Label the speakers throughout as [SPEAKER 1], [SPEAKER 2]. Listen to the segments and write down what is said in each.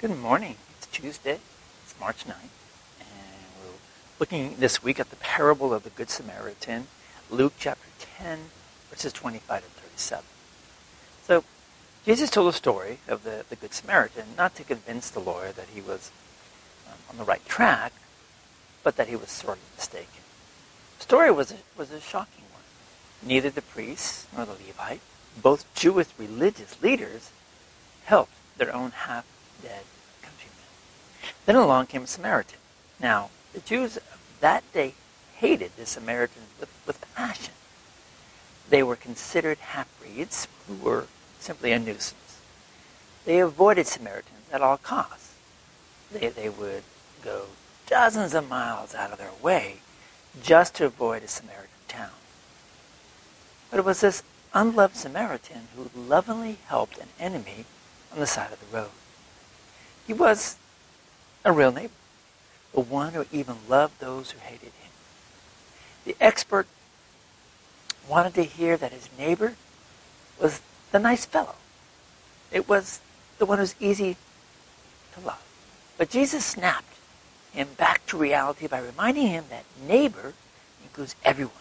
[SPEAKER 1] Good morning. It's Tuesday. It's March 9th. And we're looking this week at the parable of the Good Samaritan, Luke chapter 10, verses 25 to 37. So, Jesus told a story of the, the Good Samaritan, not to convince the lawyer that he was um, on the right track, but that he was sorely mistaken. The story was a, was a shocking one. Neither the priest nor the Levite, both Jewish religious leaders, helped their own half dead. Then along came a Samaritan. Now, the Jews of that day hated the Samaritans with, with passion. They were considered half-breeds who were simply a nuisance. They avoided Samaritans at all costs. They, they would go dozens of miles out of their way just to avoid a Samaritan town. But it was this unloved Samaritan who lovingly helped an enemy on the side of the road. He was a real neighbor, the one who even loved those who hated him. The expert wanted to hear that his neighbor was the nice fellow. It was the one who's easy to love. But Jesus snapped him back to reality by reminding him that neighbor includes everyone,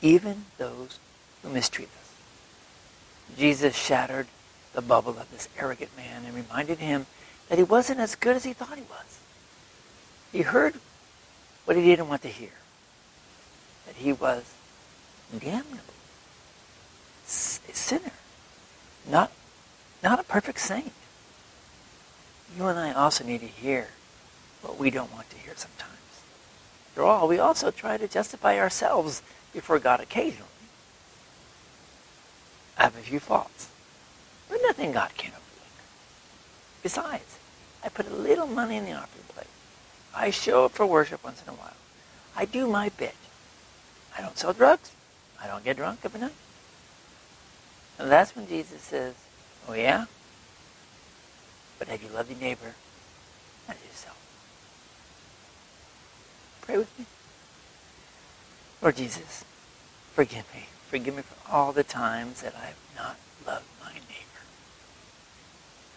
[SPEAKER 1] even those who mistreat us. Jesus shattered the bubble of this arrogant man and reminded him that he wasn't as good as he thought he was. He heard what he didn't want to hear. That he was damnable. A sinner. Not, not a perfect saint. You and I also need to hear what we don't want to hear sometimes. After all, we also try to justify ourselves before God occasionally. I have a few faults, but nothing God can't Besides, I put a little money in the offering. I show up for worship once in a while. I do my bit. I don't sell drugs. I don't get drunk every night. And that's when Jesus says, oh yeah? But have you loved your neighbor as yourself? Pray with me. Lord Jesus, forgive me. Forgive me for all the times that I have not loved my neighbor.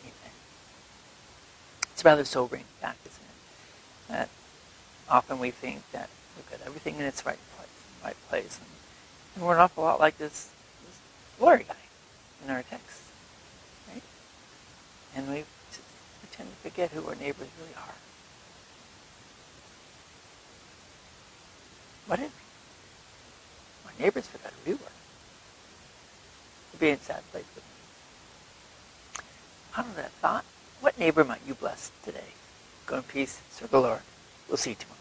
[SPEAKER 1] Amen. It's rather sobering it? That often we think that we've got everything in its right place, right place, and, and we're an awful lot like this, this guy in our text, right? And we, tend to forget who our neighbors really are. What if our neighbors forgot who we were? It'd be a sad place with me. Out of that thought, what neighbor might you bless today? Go in peace. Serve the Lord. We'll see you tomorrow.